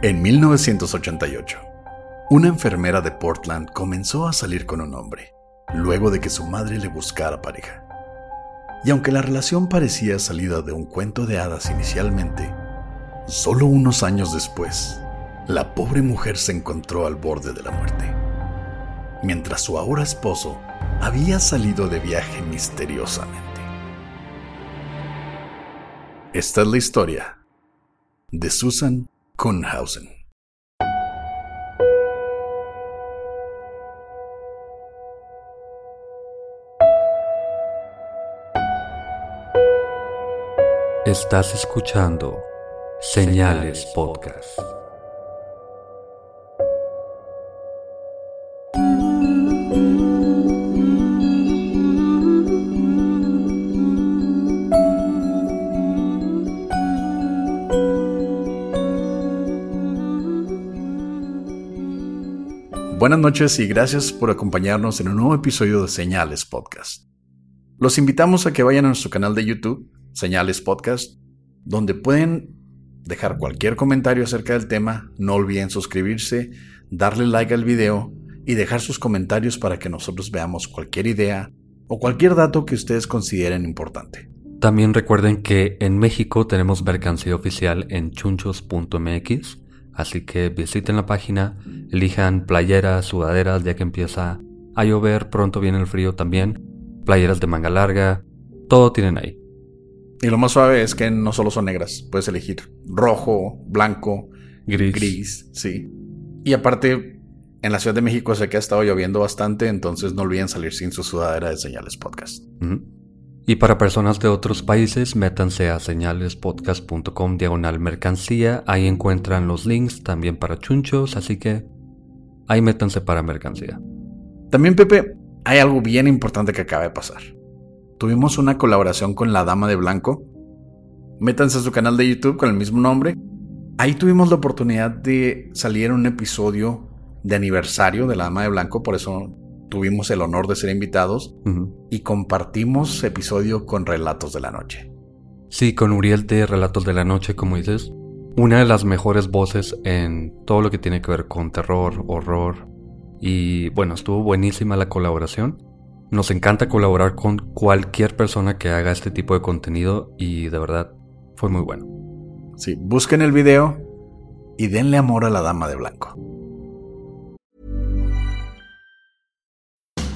En 1988, una enfermera de Portland comenzó a salir con un hombre, luego de que su madre le buscara pareja. Y aunque la relación parecía salida de un cuento de hadas inicialmente, solo unos años después, la pobre mujer se encontró al borde de la muerte, mientras su ahora esposo había salido de viaje misteriosamente. Esta es la historia de Susan Kuhnhausen. Estás escuchando Señales Podcast. Buenas noches y gracias por acompañarnos en un nuevo episodio de Señales Podcast. Los invitamos a que vayan a nuestro canal de YouTube, Señales Podcast, donde pueden dejar cualquier comentario acerca del tema. No olviden suscribirse, darle like al video y dejar sus comentarios para que nosotros veamos cualquier idea o cualquier dato que ustedes consideren importante. También recuerden que en México tenemos mercancía oficial en chunchos.mx Así que visiten la página, elijan playeras, sudaderas, ya que empieza a llover, pronto viene el frío también, playeras de manga larga, todo tienen ahí. Y lo más suave es que no solo son negras, puedes elegir rojo, blanco, Gris. gris, sí. Y aparte, en la Ciudad de México sé que ha estado lloviendo bastante, entonces no olviden salir sin su sudadera de señales podcast. Y para personas de otros países, métanse a señalespodcast.com diagonal mercancía. Ahí encuentran los links también para chunchos, así que ahí métanse para mercancía. También, Pepe, hay algo bien importante que acaba de pasar. Tuvimos una colaboración con La Dama de Blanco. Métanse a su canal de YouTube con el mismo nombre. Ahí tuvimos la oportunidad de salir en un episodio de aniversario de La Dama de Blanco, por eso tuvimos el honor de ser invitados y compartimos episodio con Relatos de la Noche. Sí, con Uriel de Relatos de la Noche, como dices, una de las mejores voces en todo lo que tiene que ver con terror, horror. Y bueno, estuvo buenísima la colaboración. Nos encanta colaborar con cualquier persona que haga este tipo de contenido y de verdad fue muy bueno. Sí, busquen el video y denle amor a la Dama de Blanco.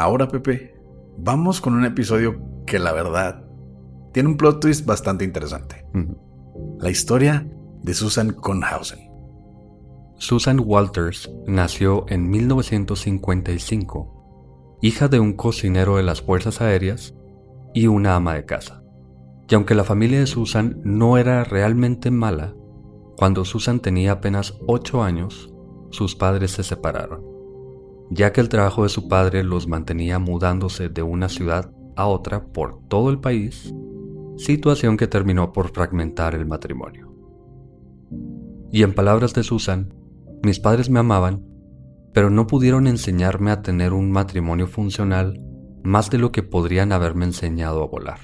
Ahora, Pepe, vamos con un episodio que la verdad tiene un plot twist bastante interesante. La historia de Susan Kuhnhausen. Susan Walters nació en 1955, hija de un cocinero de las Fuerzas Aéreas y una ama de casa. Y aunque la familia de Susan no era realmente mala, cuando Susan tenía apenas 8 años, sus padres se separaron, ya que el trabajo de su padre los mantenía mudándose de una ciudad a otra por todo el país, situación que terminó por fragmentar el matrimonio. Y en palabras de Susan, Mis padres me amaban, pero no pudieron enseñarme a tener un matrimonio funcional más de lo que podrían haberme enseñado a volar.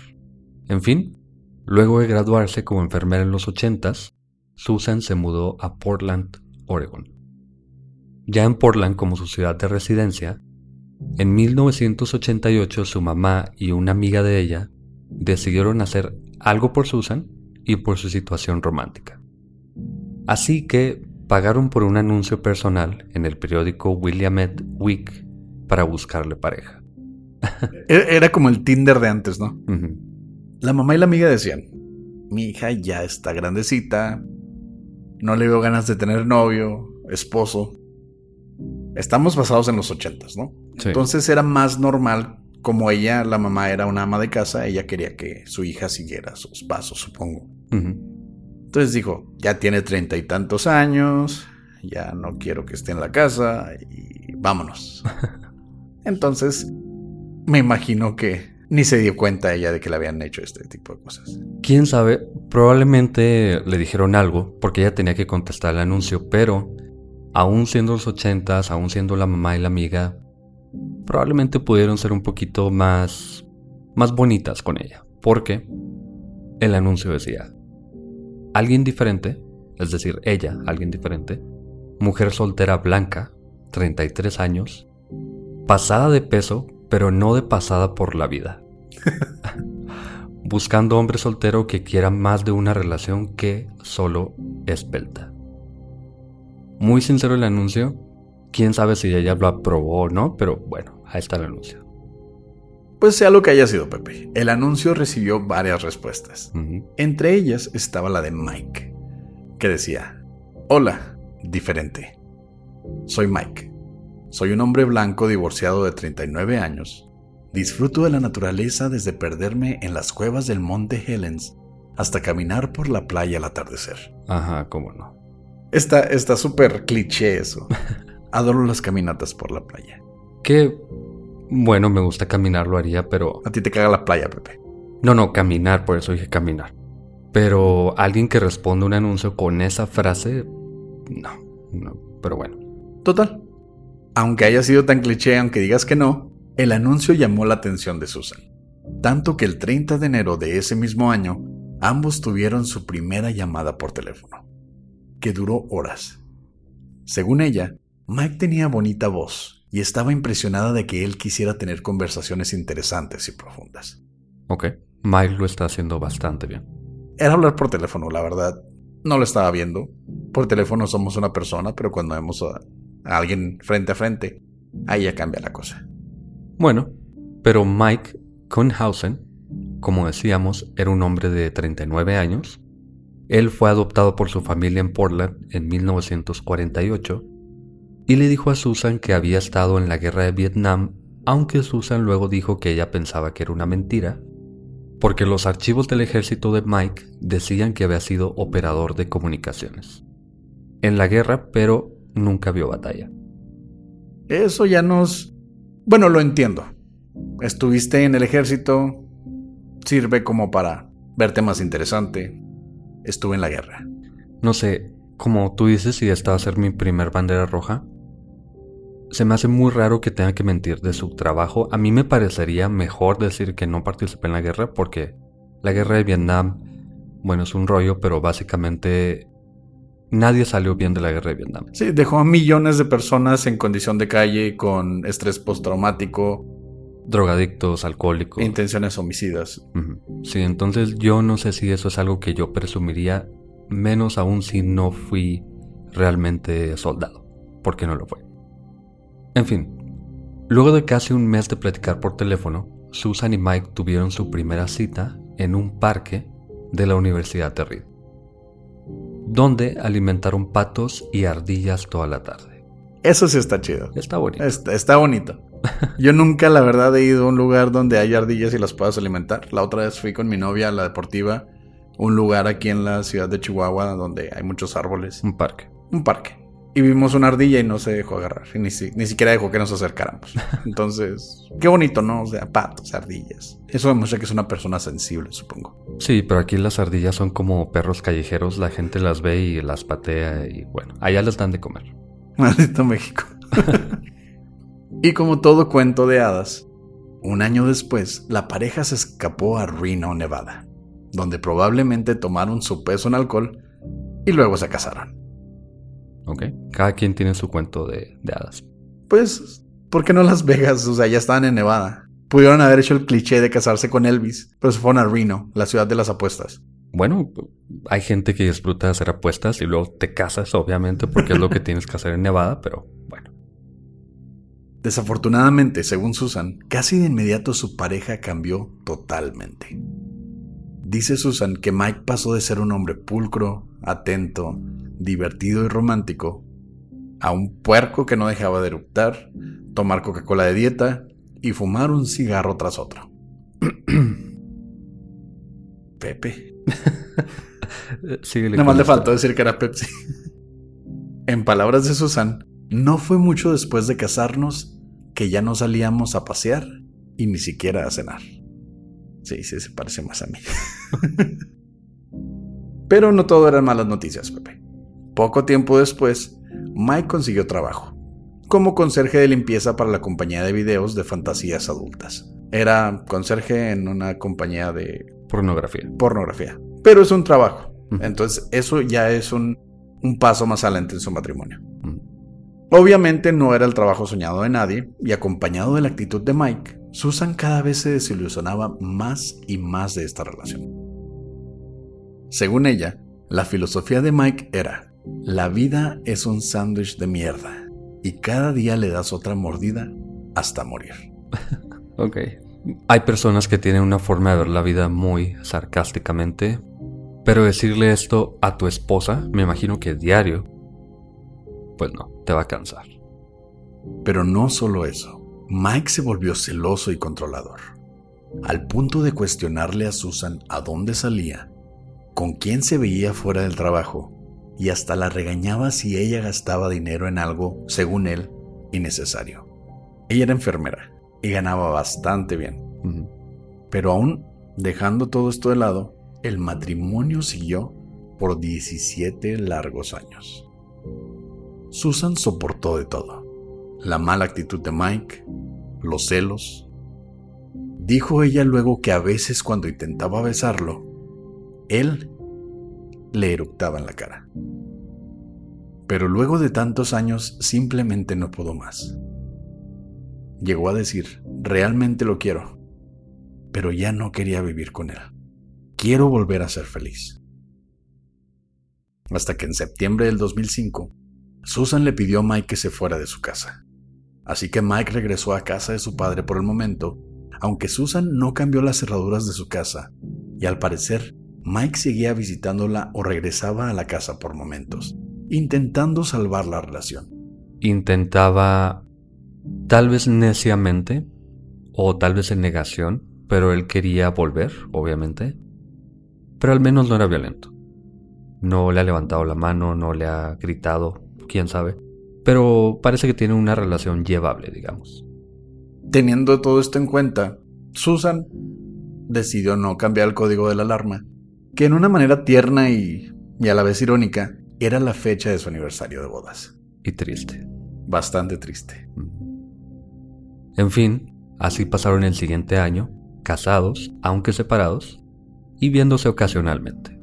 En fin, luego de graduarse como enfermera en los ochentas, Susan se mudó a Portland, Oregon. Ya en Portland como su ciudad de residencia, en 1988 su mamá y una amiga de ella decidieron hacer algo por Susan y por su situación romántica. Así que pagaron por un anuncio personal en el periódico Williamette Week para buscarle pareja. Era como el Tinder de antes, ¿no? La mamá y la amiga decían, mi hija ya está grandecita, no le veo ganas de tener novio, esposo. Estamos basados en los ochentas, ¿no? Entonces era más normal, como ella, la mamá era una ama de casa, ella quería que su hija siguiera sus pasos, supongo. Entonces dijo, ya tiene treinta y tantos años, ya no quiero que esté en la casa y vámonos. Entonces, me imagino que ni se dio cuenta ella de que le habían hecho este tipo de cosas. Quién sabe, probablemente le dijeron algo porque ella tenía que contestar el anuncio, pero aún siendo los ochentas, aún siendo la mamá y la amiga, probablemente pudieron ser un poquito más más bonitas con ella, porque el anuncio decía alguien diferente, es decir, ella, alguien diferente, mujer soltera blanca, 33 años, pasada de peso, pero no de pasada por la vida. Buscando hombre soltero que quiera más de una relación que solo espelta. Muy sincero el anuncio. Quién sabe si ella lo aprobó o no, pero bueno, ahí está el anuncio. Pues sea lo que haya sido, Pepe, el anuncio recibió varias respuestas. Entre ellas estaba la de Mike, que decía, Hola, diferente. Soy Mike. Soy un hombre blanco divorciado de 39 años. Disfruto de la naturaleza desde perderme en las cuevas del monte Helens hasta caminar por la playa al atardecer. Ajá, cómo no. Está súper cliché eso. Adoro las caminatas por la playa. Qué bueno, me gusta caminar, lo haría, pero... A ti te caga la playa, Pepe. No, no, caminar, por eso dije caminar. Pero alguien que responde un anuncio con esa frase, no, no, pero bueno. Total. Aunque haya sido tan cliché, aunque digas que no, el anuncio llamó la atención de Susan. Tanto que el 30 de enero de ese mismo año, ambos tuvieron su primera llamada por teléfono, que duró horas. Según ella, Mike tenía bonita voz y estaba impresionada de que él quisiera tener conversaciones interesantes y profundas. Ok, Mike lo está haciendo bastante bien. Era hablar por teléfono, la verdad. No lo estaba viendo. Por teléfono somos una persona, pero cuando vemos a, alguien frente a frente, ahí ya cambia la cosa. Bueno, pero Mike Kuhnhausen, como decíamos, era un hombre de 39 años. Él fue adoptado por su familia en Portland en 1948 y le dijo a Susan que había estado en la guerra de Vietnam, aunque Susan luego dijo que ella pensaba que era una mentira, porque los archivos del ejército de Mike decían que había sido operador de comunicaciones. En la guerra, pero nunca vio batalla. Eso ya nos... Bueno, lo entiendo. Estuviste en el ejército, sirve como para verte más interesante. Estuve en la guerra. No sé, como tú dices, si esta va a ser mi primer bandera roja, se me hace muy raro que tenga que mentir de su trabajo. A mí me parecería mejor decir que no participé en la guerra porque la guerra de Vietnam, bueno, es un rollo, pero básicamente nadie salió bien de la guerra de Vietnam. Sí, dejó a millones de personas en condición de calle con estrés postraumático. Drogadictos, alcohólicos. Intenciones homicidas. Sí, entonces yo no sé si eso es algo que yo presumiría, menos aún si no fui realmente soldado, porque no lo fue. En fin, luego de casi un mes de platicar por teléfono, Susan y Mike tuvieron su primera cita en un parque de la Universidad de Reed, donde alimentaron patos y ardillas toda la tarde. Eso sí está chido. Está bonito. Está, bonito. Yo nunca, la verdad, he ido a un lugar donde hay ardillas y las puedas alimentar. La otra vez fui con mi novia a la deportiva, un lugar aquí en la ciudad de Chihuahua donde hay muchos árboles. Un parque. Un parque y vimos una ardilla y no se dejó agarrar. ni, ni siquiera dejó que nos acercáramos. Entonces, qué bonito, ¿no? O sea, patos, ardillas. Eso demuestra que es una persona sensible, supongo. Sí, pero aquí las ardillas son como perros callejeros. La gente las ve y las patea y bueno, allá les dan de comer. Maldito México. Y como todo cuento de hadas, un año después, la pareja se escapó a Reno, Nevada, donde probablemente tomaron su peso en alcohol y luego se casaron. Ok, cada quien tiene su cuento de, de hadas. Pues, ¿por qué no Las Vegas? O sea, ya estaban en Nevada. Pudieron haber hecho el cliché de casarse con Elvis, pero se fueron a Reno, la ciudad de las apuestas. Bueno, hay gente que disfruta de hacer apuestas y luego te casas, obviamente, porque es lo que tienes que hacer en Nevada, pero bueno. Desafortunadamente, según Susan, casi de inmediato su pareja cambió totalmente. Dice Susan que Mike pasó de ser un hombre pulcro, atento, divertido y romántico a un puerco que no dejaba de eruptar, tomar Coca-Cola de dieta y fumar un cigarro tras otro. Pepe. Nada más le faltó decir que era Pepsi. en palabras de Susan, no fue mucho después de casarnos que ya no salíamos a pasear y ni siquiera a cenar. Sí, sí, se parece más a mí. Pero no todo eran malas noticias, Pepe. Poco tiempo después, Mike consiguió trabajo como conserje de limpieza para la compañía de videos de fantasías adultas. Era conserje en una compañía de pornografía. Pornografía. Pero es un trabajo. Entonces, eso ya es un, un paso más adelante en su matrimonio. Obviamente no era el trabajo soñado de nadie, y acompañado de la actitud de Mike, Susan cada vez se desilusionaba más y más de esta relación. Según ella, la filosofía de Mike era, la vida es un sándwich de mierda, y cada día le das otra mordida hasta morir. ok. Hay personas que tienen una forma de ver la vida muy sarcásticamente, pero decirle esto a tu esposa, me imagino que diario, pues no, te va a cansar. Pero no solo eso, Mike se volvió celoso y controlador, al punto de cuestionarle a Susan a dónde salía, con quién se veía fuera del trabajo, y hasta la regañaba si ella gastaba dinero en algo, según él, innecesario. Ella era enfermera y ganaba bastante bien. Pero aún dejando todo esto de lado, el matrimonio siguió por 17 largos años. Susan soportó de todo. La mala actitud de Mike, los celos. Dijo ella luego que a veces cuando intentaba besarlo, él le eructaba en la cara. Pero luego de tantos años simplemente no pudo más. Llegó a decir, realmente lo quiero, pero ya no quería vivir con él. Quiero volver a ser feliz. Hasta que en septiembre del 2005, Susan le pidió a Mike que se fuera de su casa. Así que Mike regresó a casa de su padre por el momento, aunque Susan no cambió las cerraduras de su casa, y al parecer Mike seguía visitándola o regresaba a la casa por momentos, intentando salvar la relación. Intentaba, tal vez neciamente, o tal vez en negación, pero él quería volver, obviamente pero al menos no era violento. No le ha levantado la mano, no le ha gritado, quién sabe. Pero parece que tiene una relación llevable, digamos. Teniendo todo esto en cuenta, Susan decidió no cambiar el código de la alarma, que en una manera tierna y, y a la vez irónica, era la fecha de su aniversario de bodas. Y triste. Bastante triste. En fin, así pasaron el siguiente año, casados, aunque separados, y viéndose ocasionalmente,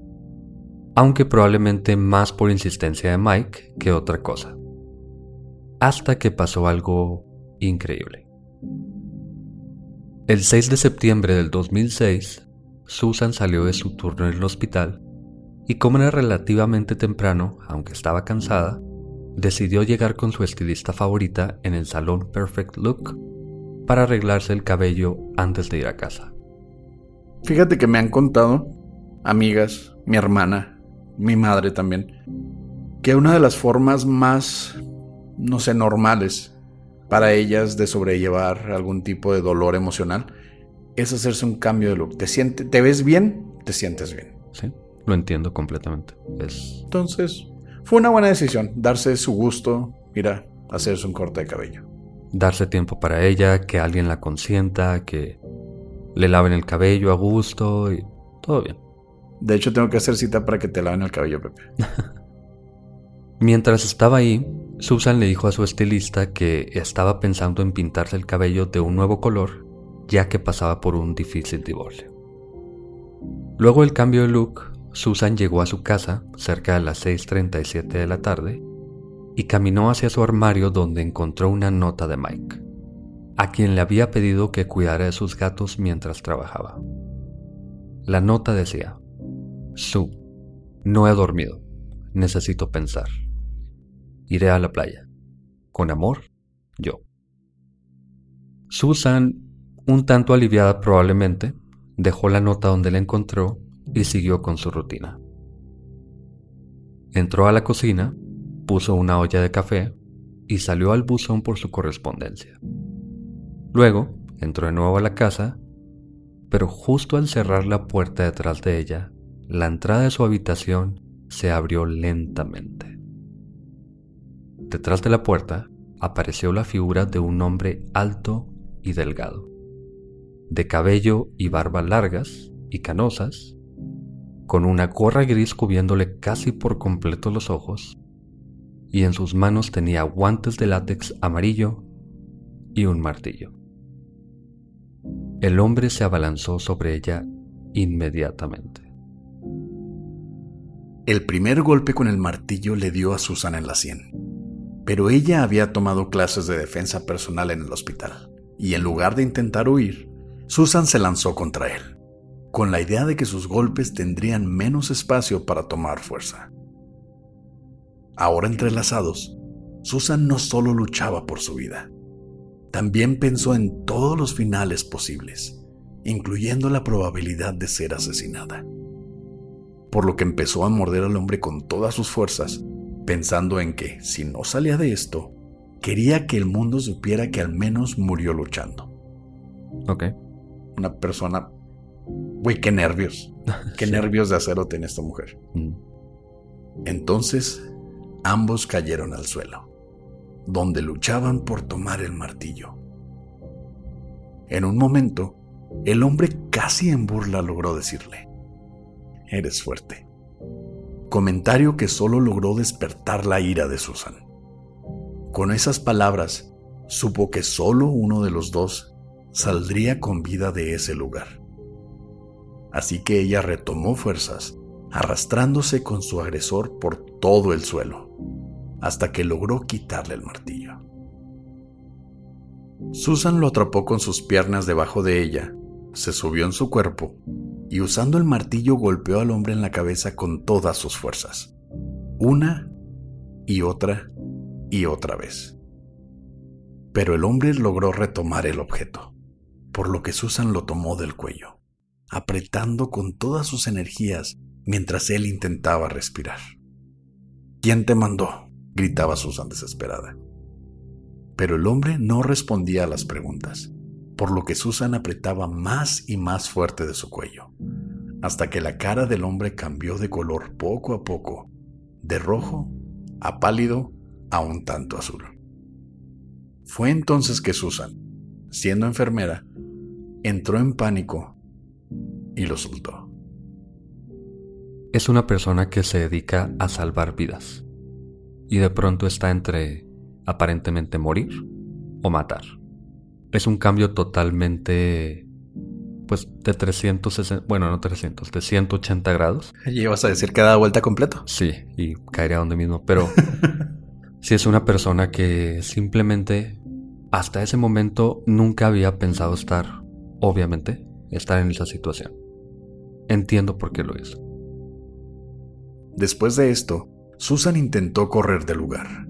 aunque probablemente más por insistencia de Mike que otra cosa, hasta que pasó algo increíble. El 6 de septiembre del 2006, Susan salió de su turno en el hospital y como era relativamente temprano, aunque estaba cansada, decidió llegar con su estilista favorita en el salón Perfect Look para arreglarse el cabello antes de ir a casa. Fíjate que me han contado amigas, mi hermana, mi madre también, que una de las formas más, no sé, normales para ellas de sobrellevar algún tipo de dolor emocional es hacerse un cambio de look. Te, siente, te ves bien, te sientes bien. Sí, lo entiendo completamente. Es... Entonces, fue una buena decisión darse su gusto, ir a hacerse un corte de cabello. Darse tiempo para ella, que alguien la consienta, que le laven el cabello a gusto y todo bien. De hecho, tengo que hacer cita para que te laven el cabello, Pepe. Mientras estaba ahí, Susan le dijo a su estilista que estaba pensando en pintarse el cabello de un nuevo color, ya que pasaba por un difícil divorcio. Luego del cambio de look, Susan llegó a su casa cerca de las 6.37 de la tarde y caminó hacia su armario donde encontró una nota de Mike, a quien le había pedido que cuidara de sus gatos mientras trabajaba. La nota decía, Sue, no he dormido, necesito pensar. Iré a la playa. Con amor, yo. Susan, un tanto aliviada probablemente, dejó la nota donde la encontró y siguió con su rutina. Entró a la cocina, puso una olla de café y salió al buzón por su correspondencia. Luego entró de nuevo a la casa, pero justo al cerrar la puerta detrás de ella, la entrada de su habitación se abrió lentamente. Detrás de la puerta apareció la figura de un hombre alto y delgado, de cabello y barba largas y canosas, con una gorra gris cubriéndole casi por completo los ojos, y en sus manos tenía guantes de látex amarillo y un martillo. El hombre se abalanzó sobre ella inmediatamente. El primer golpe con el martillo le dio a Susana en la sien, pero ella había tomado clases de defensa personal en el hospital, y en lugar de intentar huir, Susan se lanzó contra él, con la idea de que sus golpes tendrían menos espacio para tomar fuerza. Ahora entrelazados, Susan no solo luchaba por su vida, también pensó en todos los finales posibles, incluyendo la probabilidad de ser asesinada por lo que empezó a morder al hombre con todas sus fuerzas, pensando en que, si no salía de esto, quería que el mundo supiera que al menos murió luchando. Ok. Una persona... Güey, qué nervios. Qué nervios de acero tiene esta mujer. Mm. Entonces, ambos cayeron al suelo, donde luchaban por tomar el martillo. En un momento, el hombre casi en burla logró decirle, eres fuerte. Comentario que solo logró despertar la ira de Susan. Con esas palabras, supo que solo uno de los dos saldría con vida de ese lugar. Así que ella retomó fuerzas, arrastrándose con su agresor por todo el suelo, hasta que logró quitarle el martillo. Susan lo atrapó con sus piernas debajo de ella, se subió en su cuerpo y usando el martillo golpeó al hombre en la cabeza con todas sus fuerzas. Una y otra y otra vez. Pero el hombre logró retomar el objeto, por lo que Susan lo tomó del cuello, apretando con todas sus energías mientras él intentaba respirar. ¿Quién te mandó? gritaba Susan desesperada. Pero el hombre no respondía a las preguntas por lo que Susan apretaba más y más fuerte de su cuello, hasta que la cara del hombre cambió de color poco a poco, de rojo a pálido a un tanto azul. Fue entonces que Susan, siendo enfermera, entró en pánico y lo soltó. Es una persona que se dedica a salvar vidas y de pronto está entre aparentemente morir o matar es un cambio totalmente, pues, de 360, bueno, no 300, de 180 grados. ¿Y vas a decir que da vuelta completo? Sí, y caería donde mismo, pero si es una persona que simplemente hasta ese momento nunca había pensado estar, obviamente, estar en esa situación. Entiendo por qué lo hizo. Después de esto, Susan intentó correr del lugar,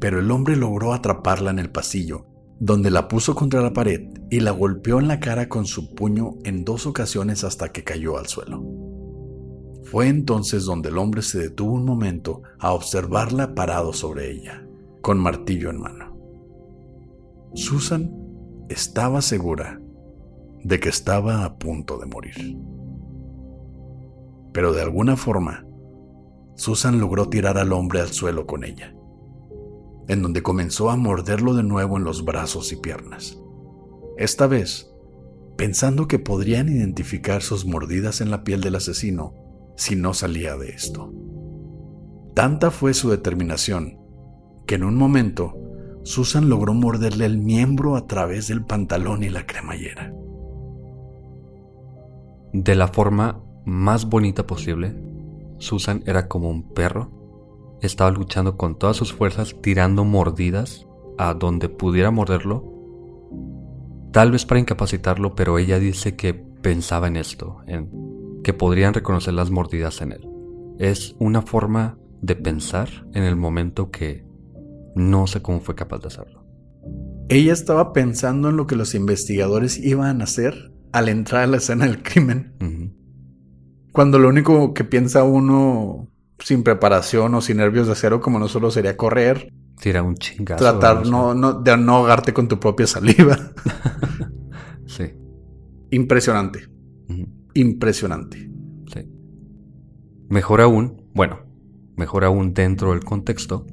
pero el hombre logró atraparla en el pasillo donde la puso contra la pared y la golpeó en la cara con su puño en dos ocasiones hasta que cayó al suelo. Fue entonces donde el hombre se detuvo un momento a observarla parado sobre ella, con martillo en mano. Susan estaba segura de que estaba a punto de morir. Pero de alguna forma, Susan logró tirar al hombre al suelo con ella en donde comenzó a morderlo de nuevo en los brazos y piernas. Esta vez, pensando que podrían identificar sus mordidas en la piel del asesino si no salía de esto. Tanta fue su determinación que en un momento Susan logró morderle el miembro a través del pantalón y la cremallera. De la forma más bonita posible, Susan era como un perro. Estaba luchando con todas sus fuerzas, tirando mordidas a donde pudiera morderlo. Tal vez para incapacitarlo, pero ella dice que pensaba en esto, en que podrían reconocer las mordidas en él. Es una forma de pensar en el momento que no sé cómo fue capaz de hacerlo. Ella estaba pensando en lo que los investigadores iban a hacer al entrar a la escena del crimen. Cuando lo único que piensa uno sin preparación o sin nervios de acero como no solo sería correr. Tirar un chingazo. Tratar no, no, de no ahogarte con tu propia saliva. sí. Impresionante. Impresionante. Sí. Mejor aún, bueno, mejor aún dentro del contexto,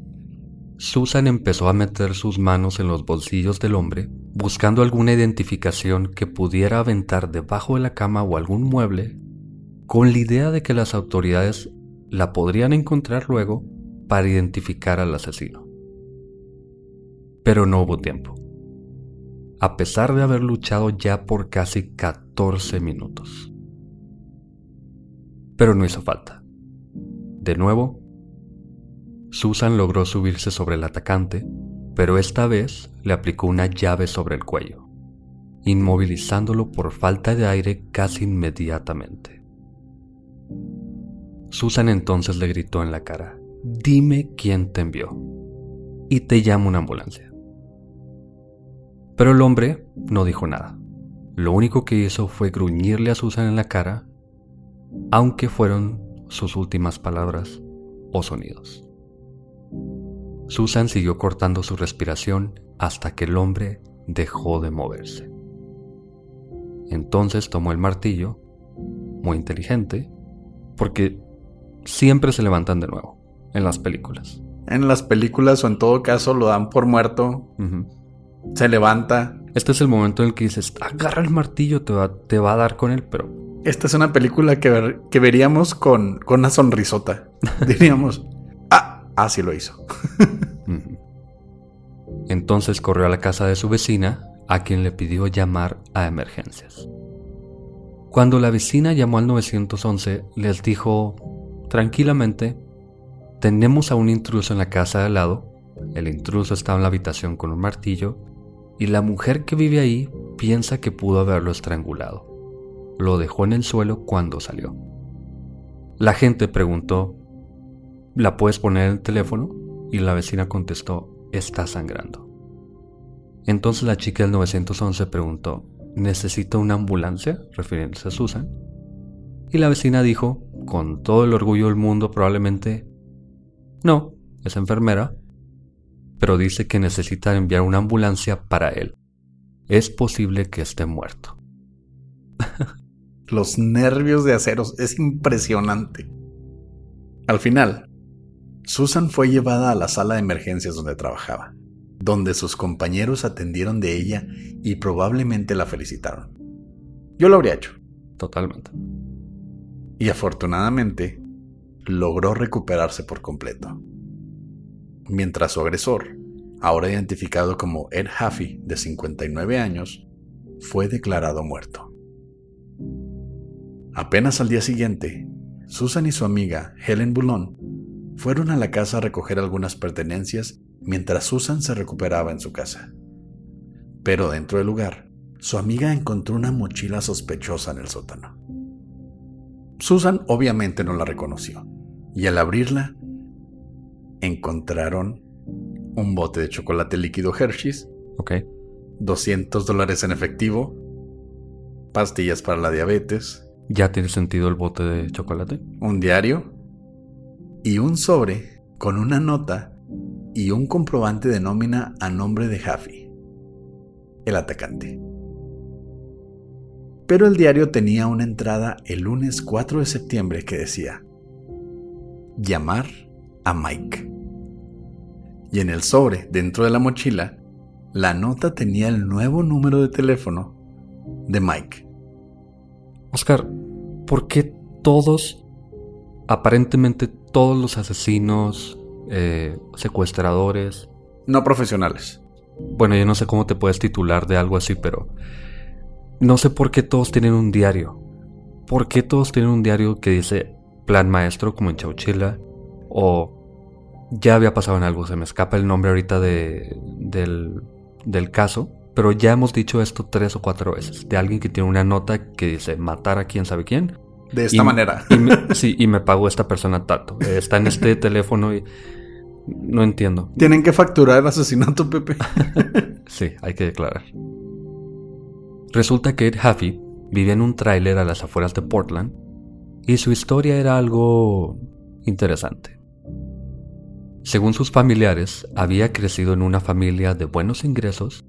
Susan empezó a meter sus manos en los bolsillos del hombre, buscando alguna identificación que pudiera aventar debajo de la cama o algún mueble, con la idea de que las autoridades la podrían encontrar luego para identificar al asesino. Pero no hubo tiempo. A pesar de haber luchado ya por casi 14 minutos. Pero no hizo falta. De nuevo, Susan logró subirse sobre el atacante, pero esta vez le aplicó una llave sobre el cuello, inmovilizándolo por falta de aire casi inmediatamente. Susan entonces le gritó en la cara, dime quién te envió, y te llamo una ambulancia. Pero el hombre no dijo nada. Lo único que hizo fue gruñirle a Susan en la cara, aunque fueron sus últimas palabras o sonidos. Susan siguió cortando su respiración hasta que el hombre dejó de moverse. Entonces tomó el martillo, muy inteligente, porque siempre se levantan de nuevo en las películas. En las películas o en todo caso lo dan por muerto, se levanta. Este es el momento en el que dices, agarra el martillo, te va, te va a dar con él, pero... Esta es una película que, que veríamos con, con una sonrisota. Diríamos, Así lo hizo. Entonces corrió a la casa de su vecina, a quien le pidió llamar a emergencias. Cuando la vecina llamó al 911, les dijo tranquilamente, tenemos a un intruso en la casa de al lado, el intruso estaba en la habitación con un martillo, y la mujer que vive ahí piensa que pudo haberlo estrangulado. Lo dejó en el suelo cuando salió. La gente preguntó, ¿La puedes poner en el teléfono? Y la vecina contestó, está sangrando. Entonces la chica del 911 preguntó, ¿necesita una ambulancia? refiriéndose a Susan. Y la vecina dijo, con todo el orgullo del mundo probablemente, no, es enfermera, pero dice que necesita enviar una ambulancia para él. Es posible que esté muerto. Los nervios de aceros es impresionante. Al final, Susan fue llevada a la sala de emergencias donde trabajaba, donde sus compañeros atendieron de ella y probablemente la felicitaron. Yo lo habría hecho. Totalmente. Y afortunadamente, logró recuperarse por completo. Mientras su agresor, ahora identificado como Ed Huffy, de 59 años, fue declarado muerto. Apenas al día siguiente, Susan y su amiga Helen Boulon fueron a la casa a recoger algunas pertenencias mientras Susan se recuperaba en su casa. Pero dentro del lugar, su amiga encontró una mochila sospechosa en el sótano. Susan obviamente no la reconoció, y al abrirla, encontraron un bote de chocolate líquido Hershey's, ok, 200 dólares en efectivo, pastillas para la diabetes. ¿Ya tiene sentido el bote de chocolate? Un diario y un sobre con una nota y un comprobante de nómina a nombre de Jaffy, el atacante. Pero el diario tenía una entrada el lunes 4 de septiembre que decía, llamar a Mike. Y en el sobre, dentro de la mochila, la nota tenía el nuevo número de teléfono de Mike. Oscar, ¿por qué todos, aparentemente todos los asesinos eh, secuestradores. No profesionales. Bueno, yo no sé cómo te puedes titular de algo así, pero no sé por qué todos tienen un diario. ¿Por qué todos tienen un diario que dice plan maestro como en Chauchila? O ya había pasado en algo, se me escapa el nombre ahorita de, del, del caso, pero ya hemos dicho esto tres o cuatro veces, de alguien que tiene una nota que dice matar a quién sabe quién. De esta Y- manera. y me- sí, y me pagó esta persona tanto. Está en este teléfono y no entiendo. Tienen que facturar el asesinato, Pepe. Sí, hay que declarar. Resulta que Ed vivía en un tráiler a las afueras de Portland y su historia era algo interesante. Según sus familiares, había crecido en una familia de buenos ingresos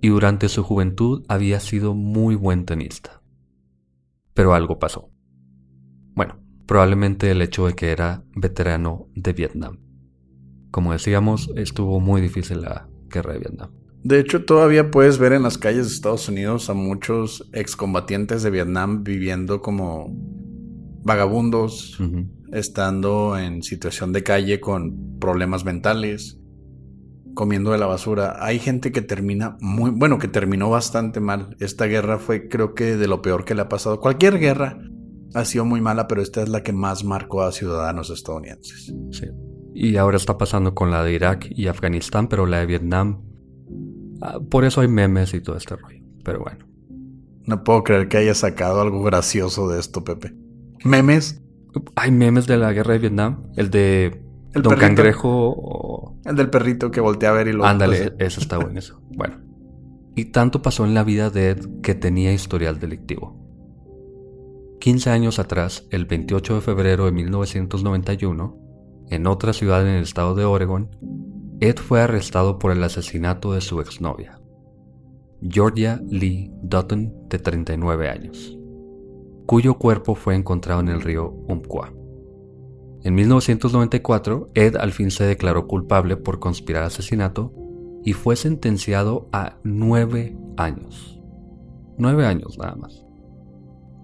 y durante su juventud había sido muy buen tenista. Pero algo pasó. Bueno, probablemente el hecho de que era veterano de Vietnam. Como decíamos, estuvo muy difícil la guerra de Vietnam. De hecho, todavía puedes ver en las calles de Estados Unidos a muchos excombatientes de Vietnam viviendo como vagabundos, estando en situación de calle con problemas mentales, comiendo de la basura. Hay gente que termina muy, bueno, que terminó bastante mal. Esta guerra fue creo que de lo peor que le ha pasado. Cualquier guerra ha sido muy mala, pero esta es la que más marcó a ciudadanos estadounidenses. Sí. Y ahora está pasando con la de Irak y Afganistán, pero la de Vietnam. Ah, por eso hay memes y todo este rollo. Pero bueno. No puedo creer que haya sacado algo gracioso de esto, Pepe. Memes, Hay memes de la guerra de Vietnam. El de El Don perrito. Cangrejo o. el del perrito que voltea a ver y lo... Ándale, eso está bueno eso. Bueno. Y tanto pasó en la vida de Ed que tenía historial delictivo. 15 años atrás, el 28 de febrero de 1991, en otra ciudad en el estado de Oregon, Ed fue arrestado por el asesinato de su exnovia, Georgia Lee Dutton, de 39 años, cuyo cuerpo fue encontrado en el río Umpqua. En 1994, Ed al fin se declaró culpable por conspirar asesinato y fue sentenciado a nueve años. Nueve años nada más.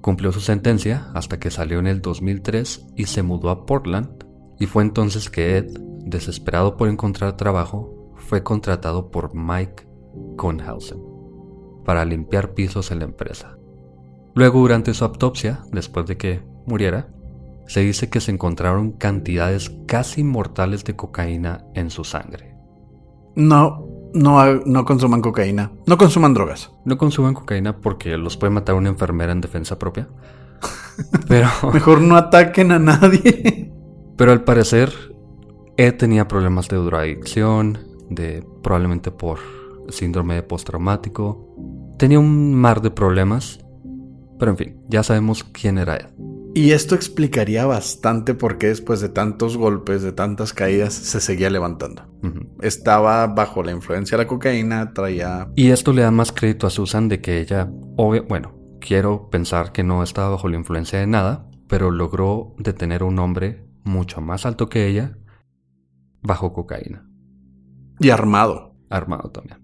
Cumplió su sentencia hasta que salió en el 2003 y se mudó a Portland, y fue entonces que Ed, desesperado por encontrar trabajo, fue contratado por Mike Conhausen para limpiar pisos en la empresa. Luego, durante su autopsia, después de que muriera, se dice que se encontraron cantidades casi mortales de cocaína en su sangre. No, no, no consuman cocaína. No consuman drogas. No consuman cocaína porque los puede matar una enfermera en defensa propia. Pero, Mejor no ataquen a nadie. pero al parecer, Ed tenía problemas de drogadicción, de probablemente por síndrome de postraumático. Tenía un mar de problemas. Pero en fin, ya sabemos quién era Ed. Y esto explicaría bastante por qué después de tantos golpes, de tantas caídas, se seguía levantando. Ujú. Estaba bajo la influencia de la cocaína, traía... Y esto le da más crédito a Susan de que ella, obvio, bueno, quiero pensar que no estaba bajo la influencia de nada, pero logró detener a un hombre mucho más alto que ella bajo cocaína, y armado. armado también.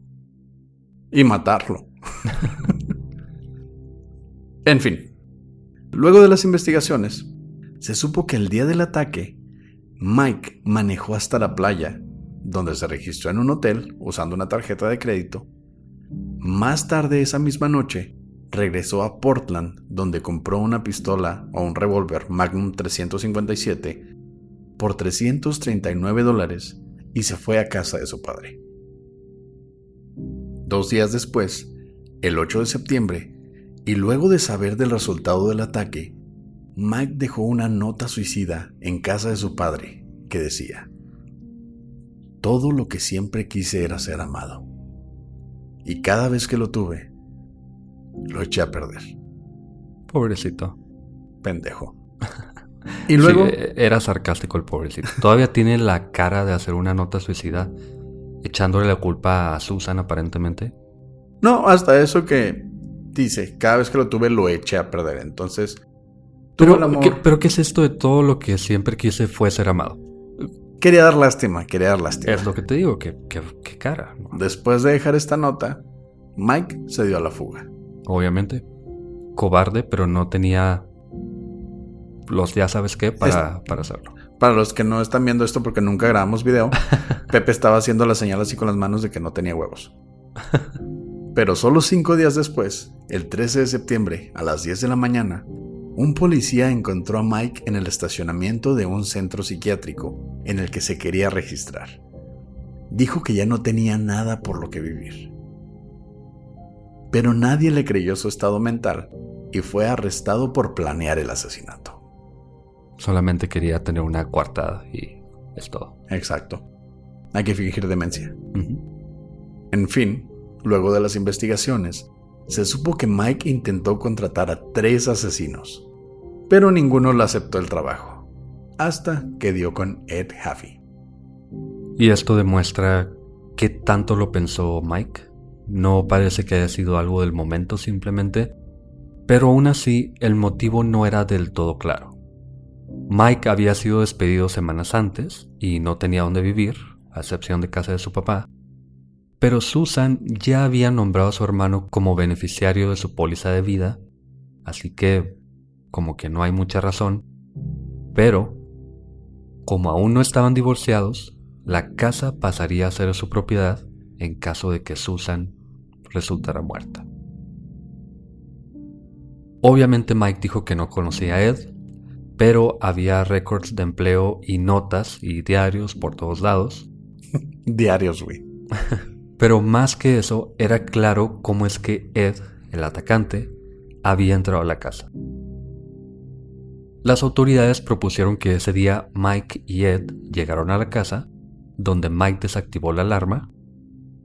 Y matarlo. en fin. Luego de las investigaciones, se supo que el día del ataque, Mike manejó hasta la playa, donde se registró en un hotel usando una tarjeta de crédito. Más tarde esa misma noche, regresó a Portland, donde compró una pistola o un revólver Magnum 357 por 339 dólares y se fue a casa de su padre. Dos días después, el 8 de septiembre, y luego de saber del resultado del ataque, Mike dejó una nota suicida en casa de su padre que decía, Todo lo que siempre quise era ser amado. Y cada vez que lo tuve, lo eché a perder. Pobrecito. Pendejo. Y luego... Sí, eh, era sarcástico el pobrecito. Todavía tiene la cara de hacer una nota suicida echándole la culpa a Susan aparentemente. No, hasta eso que dice, cada vez que lo tuve lo eché a perder. Entonces, Pero el amor. ¿qué, pero ¿qué es esto de todo lo que siempre quise fue ser amado? Quería dar lástima, quería dar lástima. Es lo que te digo, que, que, que cara. ¿no? Después de dejar esta nota, Mike se dio a la fuga. Obviamente. Cobarde, pero no tenía los ya sabes qué para, para hacerlo. Para los que no están viendo esto porque nunca grabamos video, Pepe estaba haciendo la señal así con las manos de que no tenía huevos. Pero solo cinco días después, el 13 de septiembre, a las 10 de la mañana, un policía encontró a Mike en el estacionamiento de un centro psiquiátrico en el que se quería registrar. Dijo que ya no tenía nada por lo que vivir. Pero nadie le creyó su estado mental y fue arrestado por planear el asesinato. Solamente quería tener una coartada y es todo. Exacto. Hay que fingir demencia. En fin, luego de las investigaciones, se supo que Mike intentó contratar a tres asesinos, pero ninguno le aceptó el trabajo, hasta que dio con Ed Haffey. Y esto demuestra qué tanto lo pensó Mike. No parece que haya sido algo del momento simplemente, pero aún así el motivo no era del todo claro. Mike había sido despedido semanas antes y no tenía dónde vivir, a excepción de casa de su papá, pero Susan ya había nombrado a su hermano como beneficiario de su póliza de vida, así que como que no hay mucha razón, pero como aún no estaban divorciados, la casa pasaría a ser su propiedad en caso de que Susan resultara muerta. Obviamente Mike dijo que no conocía a Ed, pero había récords de empleo y notas y diarios por todos lados. diarios, güey. Pero más que eso, era claro cómo es que Ed, el atacante, había entrado a la casa. Las autoridades propusieron que ese día Mike y Ed llegaron a la casa, donde Mike desactivó la alarma,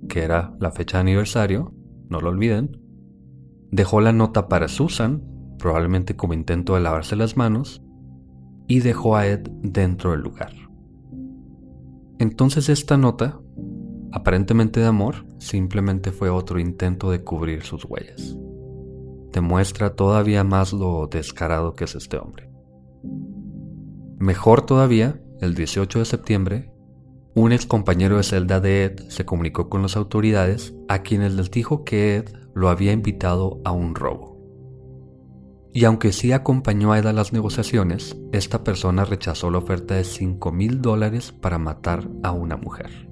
que era la fecha de aniversario, no lo olviden, dejó la nota para Susan, probablemente como intento de lavarse las manos, y dejó a Ed dentro del lugar. Entonces esta nota aparentemente de amor, simplemente fue otro intento de cubrir sus huellas. Demuestra todavía más lo descarado que es este hombre. Mejor todavía, el 18 de septiembre, un ex compañero de celda de Ed se comunicó con las autoridades a quienes les dijo que Ed lo había invitado a un robo. Y aunque sí acompañó a Ed a las negociaciones, esta persona rechazó la oferta de 5 mil dólares para matar a una mujer.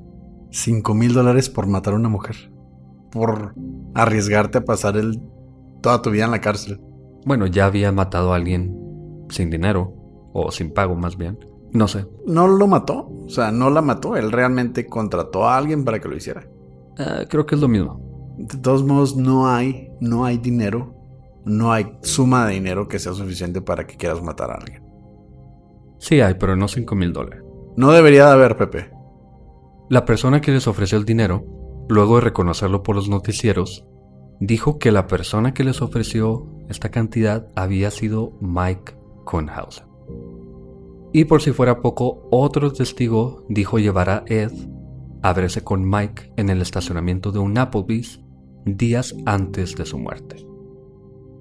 5 mil dólares por matar a una mujer. Por arriesgarte a pasar el, toda tu vida en la cárcel. Bueno, ya había matado a alguien sin dinero, o sin pago más bien. No sé. No lo mató, o sea, no la mató. Él realmente contrató a alguien para que lo hiciera. Ah, creo que es lo mismo. De todos modos, no hay, no hay dinero, no hay suma de dinero que sea suficiente para que quieras matar a alguien. Sí hay, pero no 5 mil dólares. No debería de haber, Pepe. La persona que les ofreció el dinero, luego de reconocerlo por los noticieros, dijo que la persona que les ofreció esta cantidad había sido Mike Kornhausen. Y por si fuera poco, otro testigo dijo llevar a Ed a verse con Mike en el estacionamiento de un Applebee's días antes de su muerte.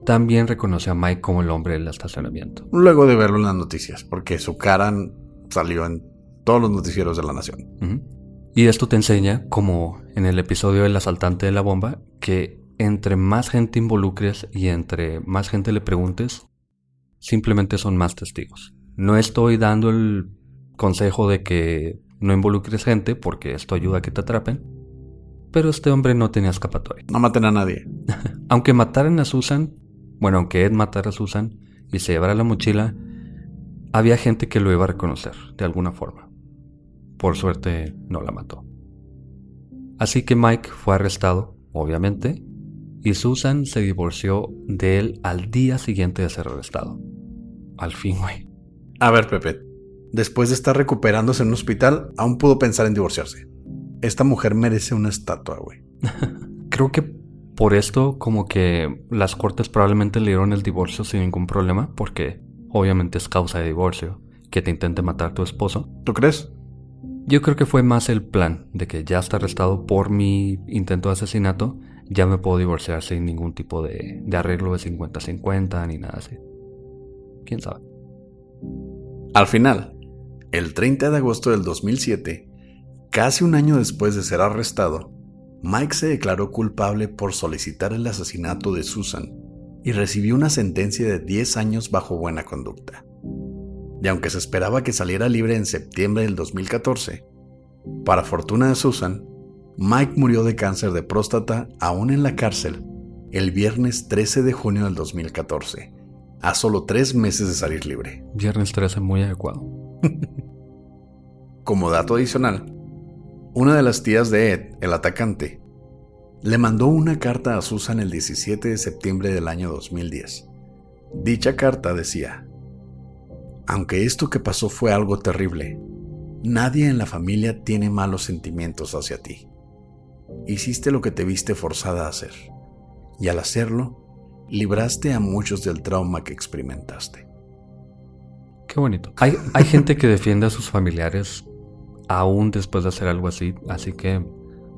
También reconoció a Mike como el hombre del estacionamiento. Luego de verlo en las noticias, porque su cara salió en todos los noticieros de la nación. Y esto te enseña, como en el episodio del asaltante de la bomba, que entre más gente involucres y entre más gente le preguntes, simplemente son más testigos. No estoy dando el consejo de que no involucres gente porque esto ayuda a que te atrapen, pero este hombre no tenía escapatoria. No maten a nadie. aunque mataran a Susan, bueno, aunque Ed matara a Susan y se llevara la mochila, había gente que lo iba a reconocer de alguna forma. Por suerte no la mató. Así que Mike fue arrestado, obviamente, y Susan se divorció de él al día siguiente de ser arrestado. Al fin, güey. A ver, Pepe, después de estar recuperándose en un hospital, aún pudo pensar en divorciarse. Esta mujer merece una estatua, güey. Creo que por esto, como que las cortes probablemente le dieron el divorcio sin ningún problema, porque obviamente es causa de divorcio que te intente matar tu esposo. ¿Tú crees? Yo creo que fue más el plan de que ya está arrestado por mi intento de asesinato, ya me puedo divorciar sin ningún tipo de, arreglo de 50-50 ni nada así. ¿Quién sabe? Al final, el 30 de agosto del 2007, casi un año después de ser arrestado, Mike se declaró culpable por solicitar el asesinato de Susan y recibió una sentencia de 10 años bajo buena conducta. y aunque se esperaba que saliera libre en septiembre del 2014, para fortuna de Susan, Mike murió de cáncer de próstata aún en la cárcel el viernes 13 de junio del 2014, a solo tres meses de salir libre. Viernes 13 muy adecuado. Como dato adicional, una de las tías de Ed, el atacante, le mandó una carta a Susan el 17 de septiembre del año 2010. Dicha carta decía, aunque esto que pasó fue algo terrible, nadie en la familia tiene malos sentimientos hacia ti. Hiciste lo que te viste forzada a hacer, y al hacerlo, libraste a muchos del trauma que experimentaste. Qué bonito. Hay, hay gente que defiende a sus familiares aún después de hacer algo así, así que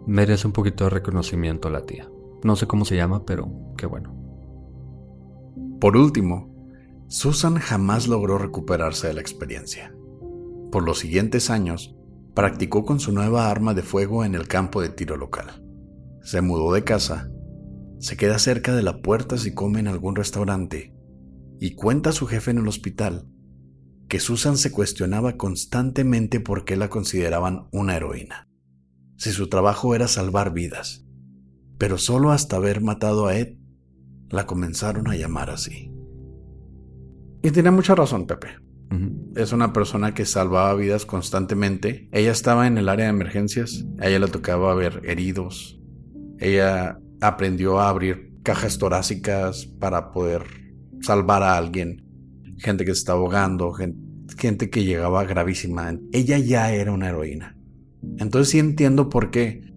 merece un poquito de reconocimiento la tía. No sé cómo se llama, pero qué bueno. Por último, Susan jamás logró recuperarse de la experiencia. Por los siguientes años, practicó con su nueva arma de fuego en el campo de tiro local. Se mudó de casa, se queda cerca de la puerta si come en algún restaurante y cuenta a su jefe en el hospital que Susan se cuestionaba constantemente por qué la consideraban una heroína si su trabajo era salvar vidas, pero solo hasta haber matado a Ed la comenzaron a llamar así. Y tiene mucha razón, Pepe. Es una persona que salvaba vidas constantemente. Ella estaba en el área de emergencias, a ella le tocaba ver heridos. Ella aprendió a abrir cajas torácicas para poder salvar a alguien. Gente que se estaba ahogando, gente que llegaba gravísima. Ella ya era una heroína. Entonces sí entiendo por qué.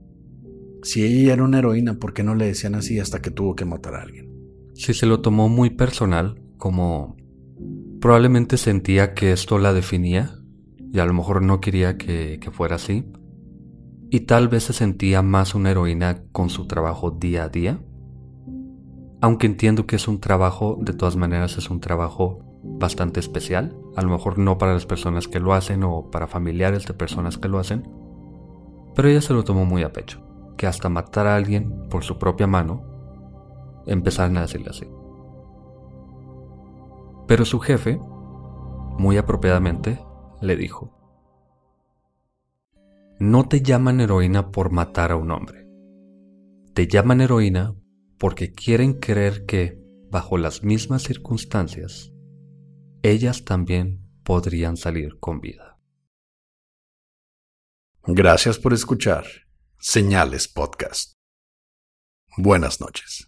Si ella era una heroína, ¿por qué no le decían así hasta que tuvo que matar a alguien? Si se lo tomó muy personal, como probablemente sentía que esto la definía y a lo mejor no quería que, que fuera así. Y tal vez se sentía más una heroína con su trabajo día a día. Aunque entiendo que es un trabajo, de todas maneras es un trabajo bastante especial. A lo mejor no para las personas que lo hacen o para familiares de personas que lo hacen pero ella se lo tomó muy a pecho, que hasta matar a alguien por su propia mano, empezaron a decirle así. Pero su jefe, muy apropiadamente, le dijo, no te llaman heroína por matar a un hombre. Te llaman heroína porque quieren creer que, bajo las mismas circunstancias, ellas también podrían salir con vida. Gracias por escuchar Señales Podcast. Buenas noches.